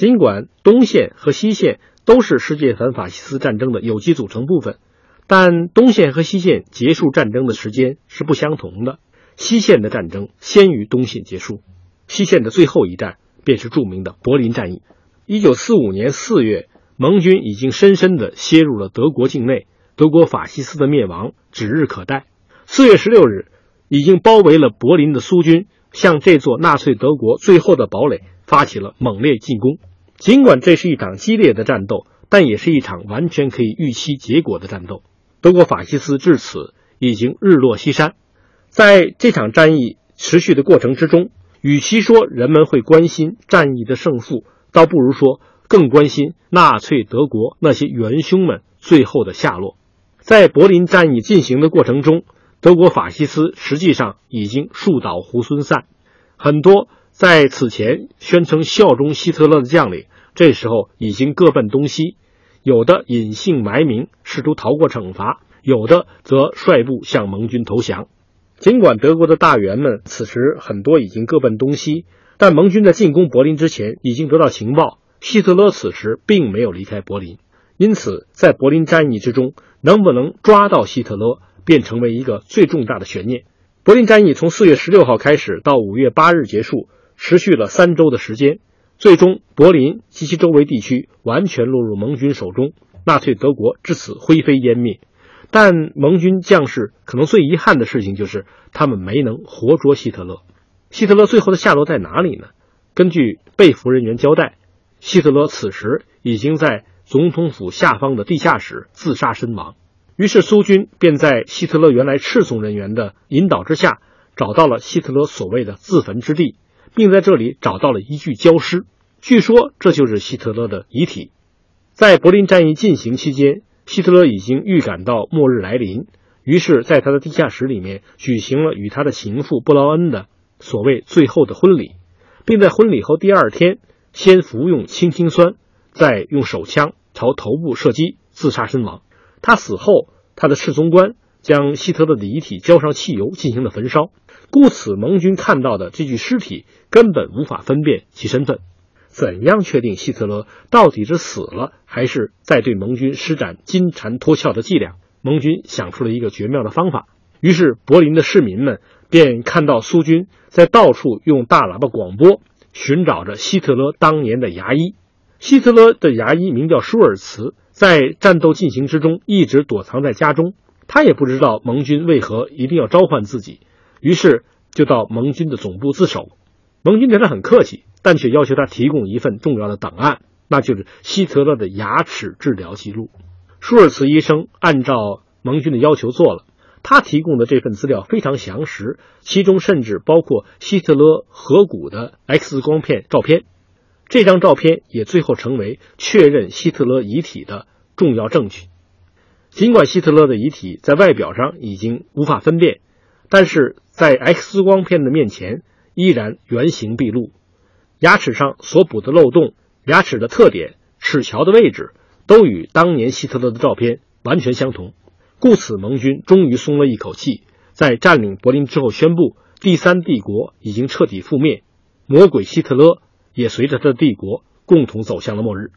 尽管东线和西线都是世界反法西斯战争的有机组成部分，但东线和西线结束战争的时间是不相同的。西线的战争先于东线结束，西线的最后一战便是著名的柏林战役。一九四五年四月，盟军已经深深地楔入了德国境内，德国法西斯的灭亡指日可待。四月十六日，已经包围了柏林的苏军向这座纳粹德国最后的堡垒发起了猛烈进攻。尽管这是一场激烈的战斗，但也是一场完全可以预期结果的战斗。德国法西斯至此已经日落西山。在这场战役持续的过程之中，与其说人们会关心战役的胜负，倒不如说更关心纳粹德国那些元凶们最后的下落。在柏林战役进行的过程中，德国法西斯实际上已经树倒猢狲散，很多。在此前宣称效忠希特勒的将领，这时候已经各奔东西，有的隐姓埋名，试图逃过惩罚；有的则率部向盟军投降。尽管德国的大员们此时很多已经各奔东西，但盟军在进攻柏林之前已经得到情报，希特勒此时并没有离开柏林。因此，在柏林战役之中，能不能抓到希特勒，便成为一个最重大的悬念。柏林战役从四月十六号开始，到五月八日结束。持续了三周的时间，最终柏林及其周围地区完全落入盟军手中，纳粹德国至此灰飞烟灭。但盟军将士可能最遗憾的事情就是他们没能活捉希特勒。希特勒最后的下落在哪里呢？根据被俘人员交代，希特勒此时已经在总统府下方的地下室自杀身亡。于是苏军便在希特勒原来侍从人员的引导之下，找到了希特勒所谓的自焚之地。并在这里找到了一具焦尸，据说这就是希特勒的遗体。在柏林战役进行期间，希特勒已经预感到末日来临，于是，在他的地下室里面举行了与他的情妇布劳恩的所谓最后的婚礼，并在婚礼后第二天先服用氢氰酸，再用手枪朝头部射击自杀身亡。他死后，他的侍从官将希特勒的遗体浇上汽油进行了焚烧。故此，盟军看到的这具尸体根本无法分辨其身份。怎样确定希特勒到底是死了，还是在对盟军施展金蝉脱壳的伎俩？盟军想出了一个绝妙的方法。于是，柏林的市民们便看到苏军在到处用大喇叭广播，寻找着希特勒当年的牙医。希特勒的牙医名叫舒尔茨，在战斗进行之中一直躲藏在家中。他也不知道盟军为何一定要召唤自己。于是就到盟军的总部自首，盟军对他很客气，但却要求他提供一份重要的档案，那就是希特勒的牙齿治疗记录。舒尔茨医生按照盟军的要求做了，他提供的这份资料非常详实，其中甚至包括希特勒颌骨的 X 光片照片。这张照片也最后成为确认希特勒遗体的重要证据。尽管希特勒的遗体在外表上已经无法分辨。但是在 X 光片的面前，依然原形毕露，牙齿上所补的漏洞、牙齿的特点、齿桥的位置，都与当年希特勒的照片完全相同。故此，盟军终于松了一口气，在占领柏林之后，宣布第三帝国已经彻底覆灭，魔鬼希特勒也随着他的帝国共同走向了末日。